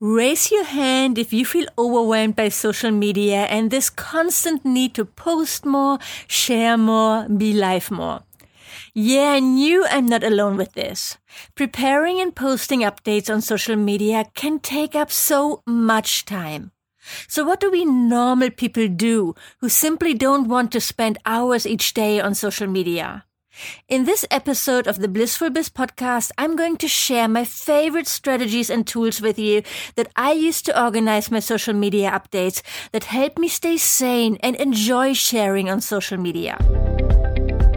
Raise your hand if you feel overwhelmed by social media and this constant need to post more, share more, be live more. Yeah, I knew I'm not alone with this. Preparing and posting updates on social media can take up so much time. So what do we normal people do who simply don't want to spend hours each day on social media? In this episode of the Blissful Biz podcast, I'm going to share my favorite strategies and tools with you that I use to organize my social media updates that help me stay sane and enjoy sharing on social media.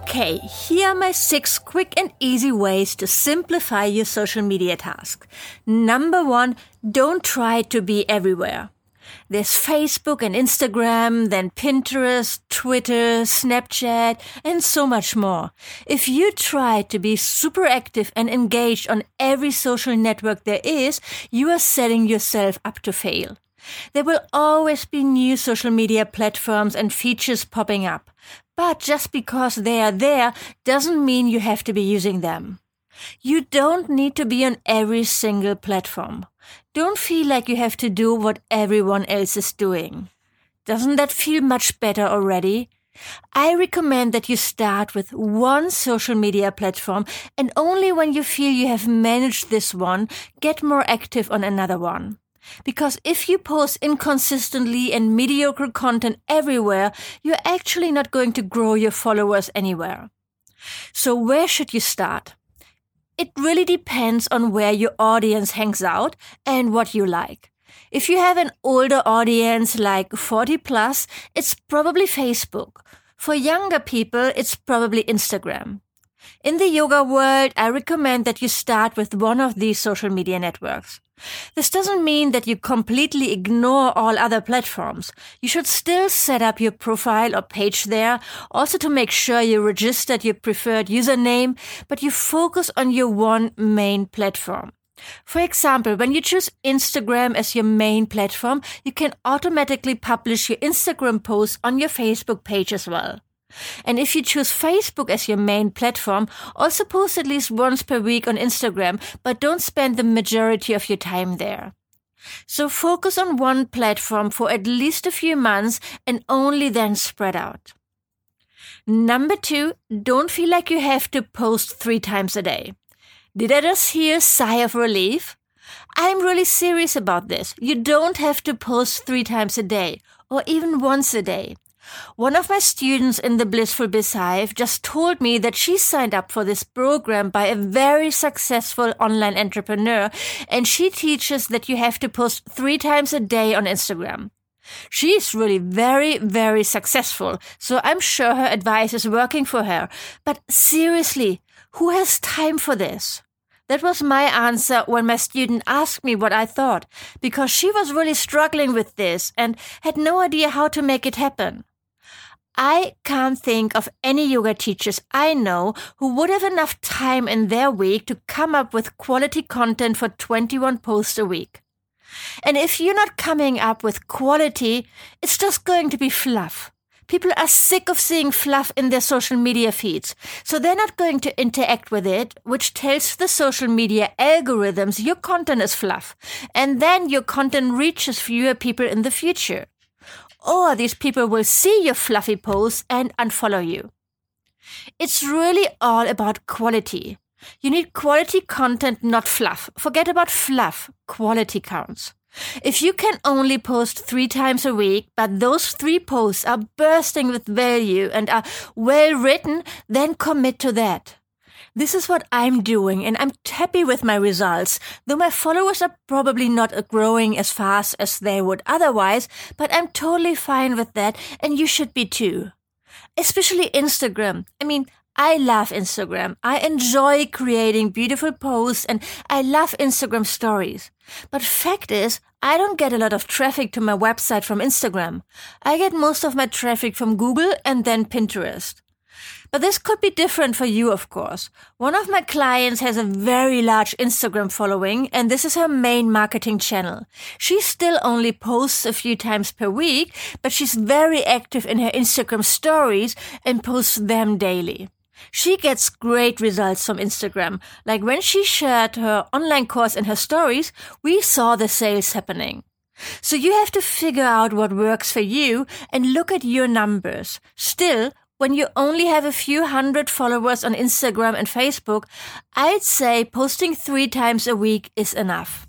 Okay, here are my six quick and easy ways to simplify your social media task. Number one, don't try to be everywhere. There's Facebook and Instagram, then Pinterest, Twitter, Snapchat, and so much more. If you try to be super active and engaged on every social network there is, you are setting yourself up to fail. There will always be new social media platforms and features popping up. But just because they are there doesn't mean you have to be using them. You don't need to be on every single platform. Don't feel like you have to do what everyone else is doing. Doesn't that feel much better already? I recommend that you start with one social media platform and only when you feel you have managed this one, get more active on another one. Because if you post inconsistently and mediocre content everywhere, you're actually not going to grow your followers anywhere. So where should you start? It really depends on where your audience hangs out and what you like. If you have an older audience like 40 plus, it's probably Facebook. For younger people, it's probably Instagram. In the yoga world, I recommend that you start with one of these social media networks. This doesn't mean that you completely ignore all other platforms. You should still set up your profile or page there, also to make sure you registered your preferred username, but you focus on your one main platform. For example, when you choose Instagram as your main platform, you can automatically publish your Instagram posts on your Facebook page as well. And if you choose Facebook as your main platform, also post at least once per week on Instagram, but don't spend the majority of your time there. So focus on one platform for at least a few months and only then spread out. Number two, don't feel like you have to post three times a day. Did I just hear a sigh of relief? I'm really serious about this. You don't have to post three times a day or even once a day. One of my students in the Blissful Biz Hive just told me that she signed up for this program by a very successful online entrepreneur, and she teaches that you have to post three times a day on Instagram. She is really very, very successful, so I'm sure her advice is working for her. But seriously, who has time for this? That was my answer when my student asked me what I thought, because she was really struggling with this and had no idea how to make it happen. I can't think of any yoga teachers I know who would have enough time in their week to come up with quality content for 21 posts a week. And if you're not coming up with quality, it's just going to be fluff. People are sick of seeing fluff in their social media feeds, so they're not going to interact with it, which tells the social media algorithms your content is fluff, and then your content reaches fewer people in the future or these people will see your fluffy posts and unfollow you. It's really all about quality. You need quality content, not fluff. Forget about fluff. Quality counts. If you can only post three times a week, but those three posts are bursting with value and are well written, then commit to that. This is what I'm doing, and I'm happy with my results, though my followers are probably not growing as fast as they would otherwise, but I'm totally fine with that, and you should be too. Especially Instagram. I mean, I love Instagram. I enjoy creating beautiful posts and I love Instagram stories. But fact is, I don't get a lot of traffic to my website from Instagram. I get most of my traffic from Google and then Pinterest. But this could be different for you, of course. One of my clients has a very large Instagram following, and this is her main marketing channel. She still only posts a few times per week, but she's very active in her Instagram stories and posts them daily. She gets great results from Instagram. Like when she shared her online course in her stories, we saw the sales happening. So you have to figure out what works for you and look at your numbers. Still, when you only have a few hundred followers on Instagram and Facebook, I'd say posting three times a week is enough.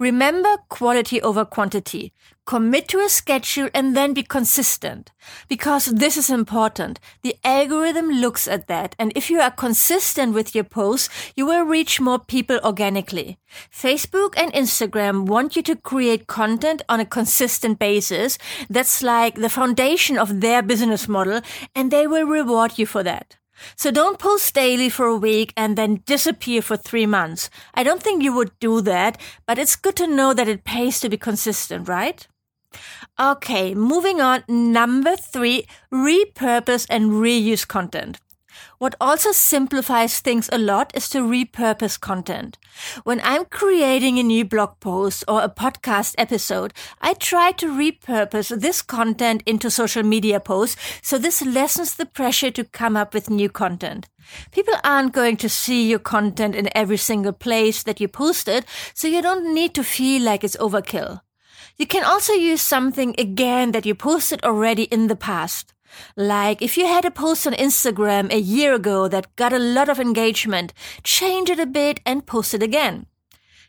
Remember quality over quantity. Commit to a schedule and then be consistent. Because this is important. The algorithm looks at that. And if you are consistent with your posts, you will reach more people organically. Facebook and Instagram want you to create content on a consistent basis. That's like the foundation of their business model and they will reward you for that. So don't post daily for a week and then disappear for three months. I don't think you would do that, but it's good to know that it pays to be consistent, right? Okay, moving on. Number three, repurpose and reuse content. What also simplifies things a lot is to repurpose content. When I'm creating a new blog post or a podcast episode, I try to repurpose this content into social media posts so this lessens the pressure to come up with new content. People aren't going to see your content in every single place that you post it, so you don't need to feel like it's overkill. You can also use something again that you posted already in the past. Like if you had a post on Instagram a year ago that got a lot of engagement, change it a bit and post it again.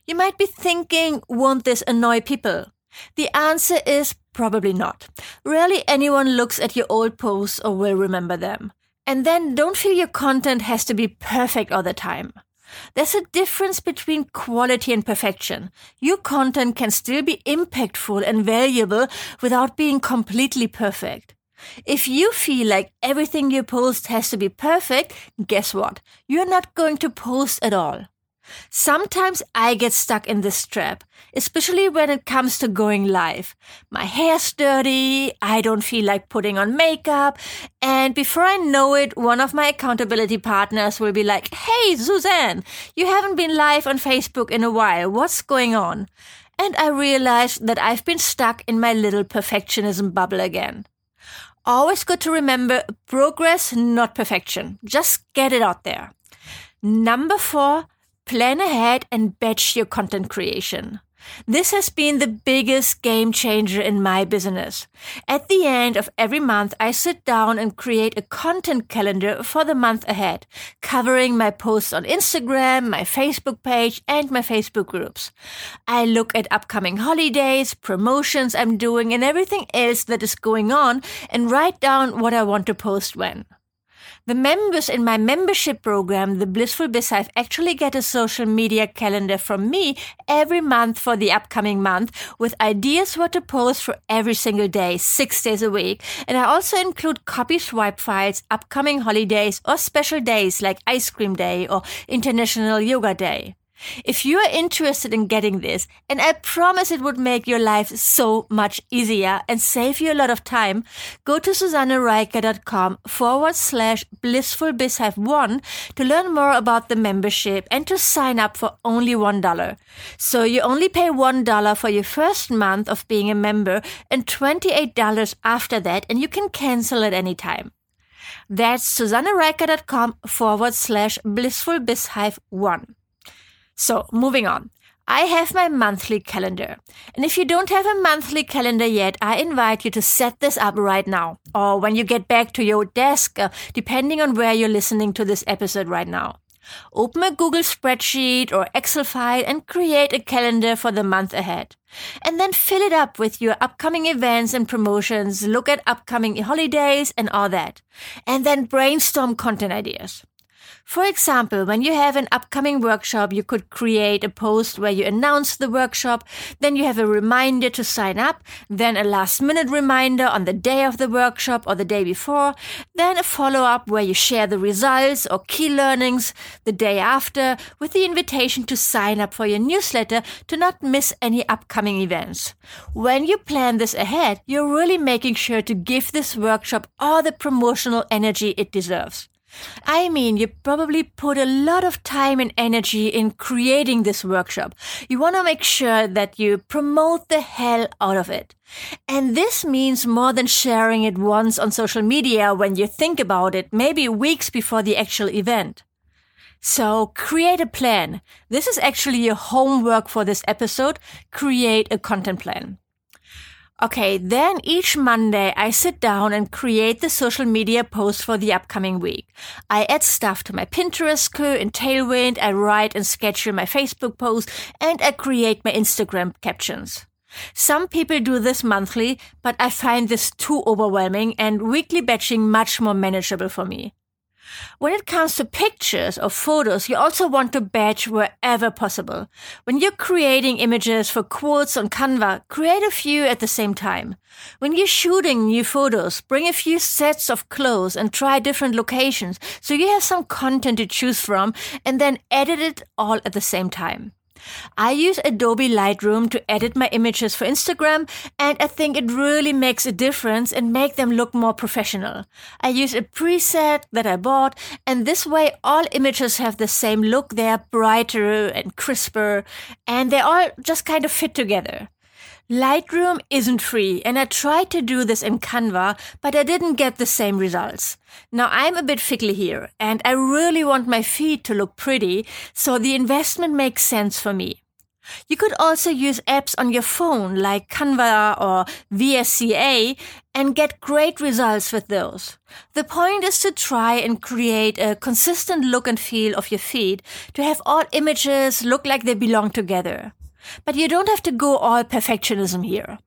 You might be thinking, won't this annoy people? The answer is probably not. Rarely anyone looks at your old posts or will remember them. And then don't feel your content has to be perfect all the time. There's a difference between quality and perfection. Your content can still be impactful and valuable without being completely perfect. If you feel like everything you post has to be perfect, guess what? You're not going to post at all. Sometimes I get stuck in this trap, especially when it comes to going live. My hair's dirty, I don't feel like putting on makeup, and before I know it, one of my accountability partners will be like, Hey, Susanne, you haven't been live on Facebook in a while. What's going on? And I realize that I've been stuck in my little perfectionism bubble again. Always good to remember progress, not perfection. Just get it out there. Number four, plan ahead and batch your content creation. This has been the biggest game changer in my business. At the end of every month, I sit down and create a content calendar for the month ahead, covering my posts on Instagram, my Facebook page, and my Facebook groups. I look at upcoming holidays, promotions I'm doing, and everything else that is going on and write down what I want to post when. The members in my membership program, the Blissful BizHive, actually get a social media calendar from me every month for the upcoming month with ideas what to post for every single day, six days a week. And I also include copy swipe files, upcoming holidays or special days like Ice Cream Day or International Yoga Day. If you are interested in getting this, and I promise it would make your life so much easier and save you a lot of time, go to susannereiker.com forward slash blissful bizhive one to learn more about the membership and to sign up for only $1. So you only pay $1 for your first month of being a member and $28 after that, and you can cancel at any time. That's susannereiker.com forward slash blissful bizhive one. So, moving on. I have my monthly calendar. And if you don't have a monthly calendar yet, I invite you to set this up right now or when you get back to your desk, uh, depending on where you're listening to this episode right now. Open a Google spreadsheet or Excel file and create a calendar for the month ahead. And then fill it up with your upcoming events and promotions, look at upcoming holidays and all that. And then brainstorm content ideas. For example, when you have an upcoming workshop, you could create a post where you announce the workshop, then you have a reminder to sign up, then a last minute reminder on the day of the workshop or the day before, then a follow up where you share the results or key learnings the day after with the invitation to sign up for your newsletter to not miss any upcoming events. When you plan this ahead, you're really making sure to give this workshop all the promotional energy it deserves. I mean, you probably put a lot of time and energy in creating this workshop. You want to make sure that you promote the hell out of it. And this means more than sharing it once on social media when you think about it, maybe weeks before the actual event. So create a plan. This is actually your homework for this episode. Create a content plan. Okay, then each Monday I sit down and create the social media post for the upcoming week. I add stuff to my Pinterest queue in Tailwind, I write and schedule my Facebook post, and I create my Instagram captions. Some people do this monthly, but I find this too overwhelming and weekly batching much more manageable for me. When it comes to pictures or photos, you also want to batch wherever possible. When you're creating images for quotes on Canva, create a few at the same time. When you're shooting new photos, bring a few sets of clothes and try different locations so you have some content to choose from and then edit it all at the same time. I use Adobe Lightroom to edit my images for Instagram, and I think it really makes a difference and make them look more professional. I use a preset that I bought, and this way all images have the same look. They're brighter and crisper, and they all just kind of fit together. Lightroom isn't free, and I tried to do this in Canva, but I didn't get the same results. Now I'm a bit fickle here, and I really want my feed to look pretty, so the investment makes sense for me. You could also use apps on your phone like Canva or VSCO and get great results with those. The point is to try and create a consistent look and feel of your feed to have all images look like they belong together. But you don't have to go all perfectionism here.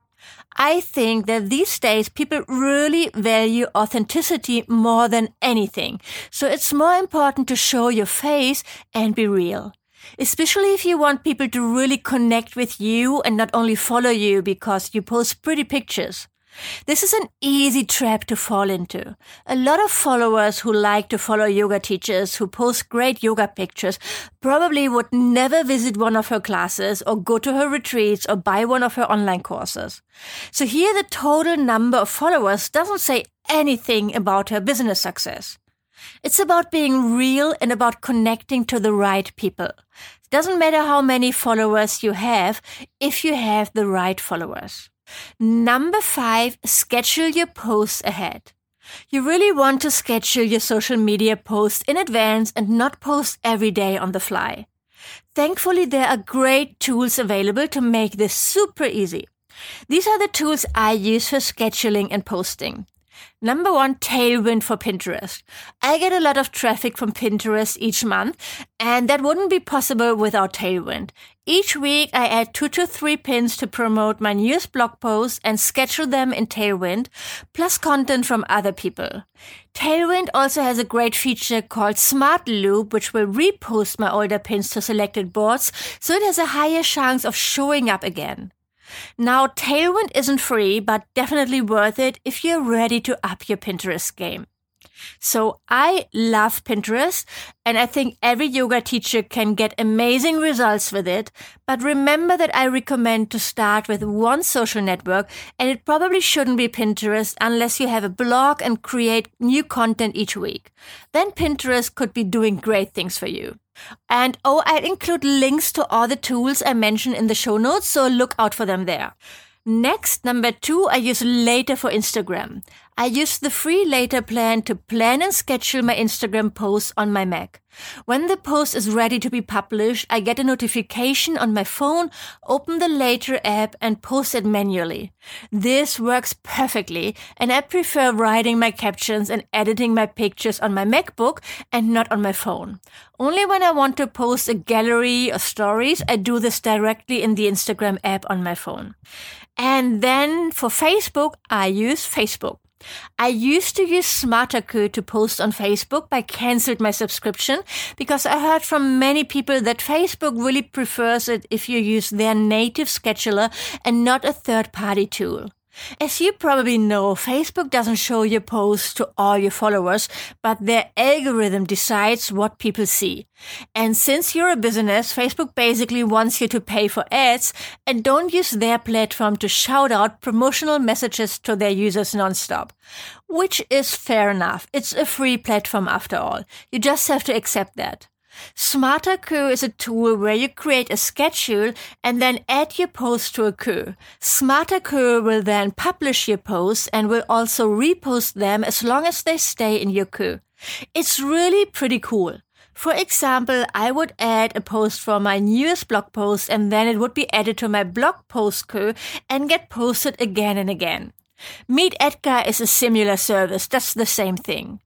I think that these days people really value authenticity more than anything. So it's more important to show your face and be real. Especially if you want people to really connect with you and not only follow you because you post pretty pictures. This is an easy trap to fall into. A lot of followers who like to follow yoga teachers who post great yoga pictures probably would never visit one of her classes or go to her retreats or buy one of her online courses. So here the total number of followers doesn't say anything about her business success. It's about being real and about connecting to the right people. It doesn't matter how many followers you have if you have the right followers. Number five, schedule your posts ahead. You really want to schedule your social media posts in advance and not post every day on the fly. Thankfully, there are great tools available to make this super easy. These are the tools I use for scheduling and posting. Number one, Tailwind for Pinterest. I get a lot of traffic from Pinterest each month, and that wouldn't be possible without Tailwind. Each week, I add two to three pins to promote my newest blog posts and schedule them in Tailwind, plus content from other people. Tailwind also has a great feature called Smart Loop, which will repost my older pins to selected boards, so it has a higher chance of showing up again. Now, Tailwind isn't free, but definitely worth it if you're ready to up your Pinterest game. So I love Pinterest and I think every yoga teacher can get amazing results with it. But remember that I recommend to start with one social network and it probably shouldn't be Pinterest unless you have a blog and create new content each week. Then Pinterest could be doing great things for you. And oh, I'll include links to all the tools I mentioned in the show notes, so look out for them there. Next, number two, I use Later for Instagram. I use the free Later plan to plan and schedule my Instagram posts on my Mac. When the post is ready to be published, I get a notification on my phone, open the Later app, and post it manually. This works perfectly, and I prefer writing my captions and editing my pictures on my MacBook and not on my phone. Only when I want to post a gallery or stories, I do this directly in the Instagram app on my phone. And then for Facebook, I use Facebook. I used to use SmarterQueue to post on Facebook, but I cancelled my subscription because I heard from many people that Facebook really prefers it if you use their native scheduler and not a third party tool. As you probably know, Facebook doesn't show your posts to all your followers, but their algorithm decides what people see. And since you're a business, Facebook basically wants you to pay for ads and don't use their platform to shout out promotional messages to their users nonstop. Which is fair enough. It's a free platform after all. You just have to accept that. SmarterQueue is a tool where you create a schedule and then add your post to a queue. SmarterQueue will then publish your posts and will also repost them as long as they stay in your queue. It's really pretty cool. For example, I would add a post for my newest blog post and then it would be added to my blog post queue and get posted again and again. Meet Edgar is a similar service, that's the same thing.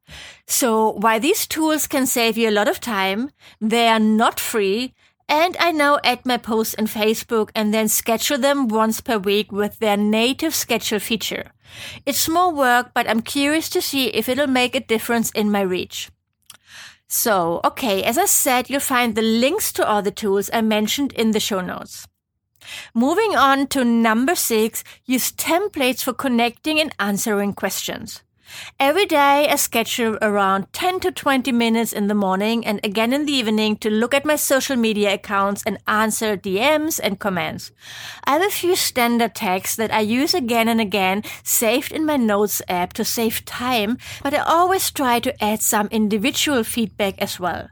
So while these tools can save you a lot of time, they are not free, and I now add my posts in Facebook and then schedule them once per week with their native schedule feature. It's more work, but I'm curious to see if it'll make a difference in my reach. So, okay, as I said, you'll find the links to all the tools I mentioned in the show notes. Moving on to number six, use templates for connecting and answering questions. Every day, I schedule around 10 to 20 minutes in the morning and again in the evening to look at my social media accounts and answer DMs and comments. I have a few standard texts that I use again and again saved in my notes app to save time, but I always try to add some individual feedback as well.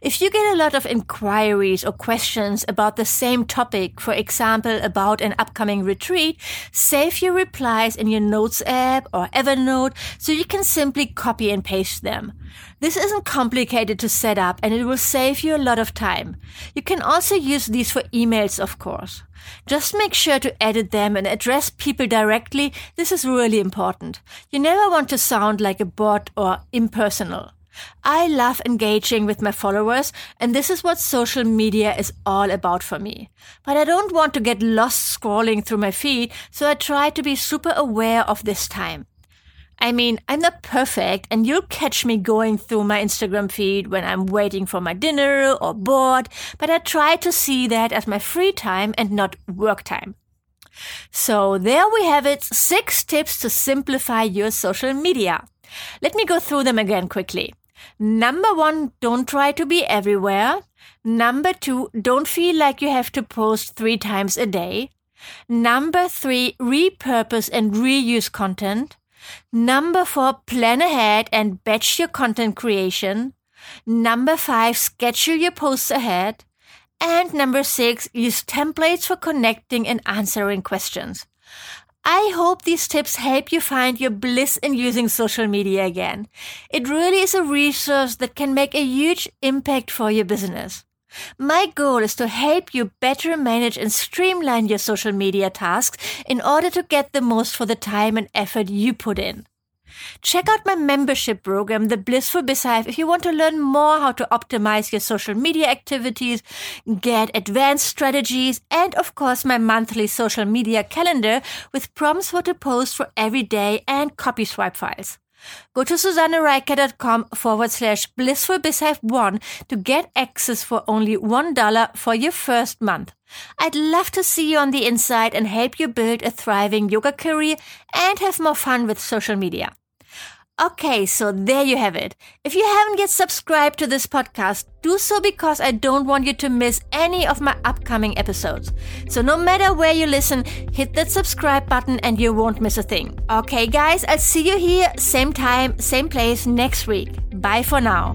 If you get a lot of inquiries or questions about the same topic, for example, about an upcoming retreat, save your replies in your Notes app or Evernote so you can simply copy and paste them. This isn't complicated to set up and it will save you a lot of time. You can also use these for emails, of course. Just make sure to edit them and address people directly. This is really important. You never want to sound like a bot or impersonal. I love engaging with my followers, and this is what social media is all about for me. But I don't want to get lost scrolling through my feed, so I try to be super aware of this time. I mean, I'm not perfect, and you'll catch me going through my Instagram feed when I'm waiting for my dinner or bored, but I try to see that as my free time and not work time. So there we have it six tips to simplify your social media. Let me go through them again quickly. Number one, don't try to be everywhere. Number two, don't feel like you have to post three times a day. Number three, repurpose and reuse content. Number four, plan ahead and batch your content creation. Number five, schedule your posts ahead. And number six, use templates for connecting and answering questions. I hope these tips help you find your bliss in using social media again. It really is a resource that can make a huge impact for your business. My goal is to help you better manage and streamline your social media tasks in order to get the most for the time and effort you put in. Check out my membership program, The Blissful BizHive, if you want to learn more how to optimize your social media activities, get advanced strategies, and of course, my monthly social media calendar with prompts for to post for every day and copy swipe files. Go to susannereiker.com forward slash blissful one to get access for only $1 for your first month. I'd love to see you on the inside and help you build a thriving yoga career and have more fun with social media. Okay, so there you have it. If you haven't yet subscribed to this podcast, do so because I don't want you to miss any of my upcoming episodes. So no matter where you listen, hit that subscribe button and you won't miss a thing. Okay, guys, I'll see you here, same time, same place next week. Bye for now.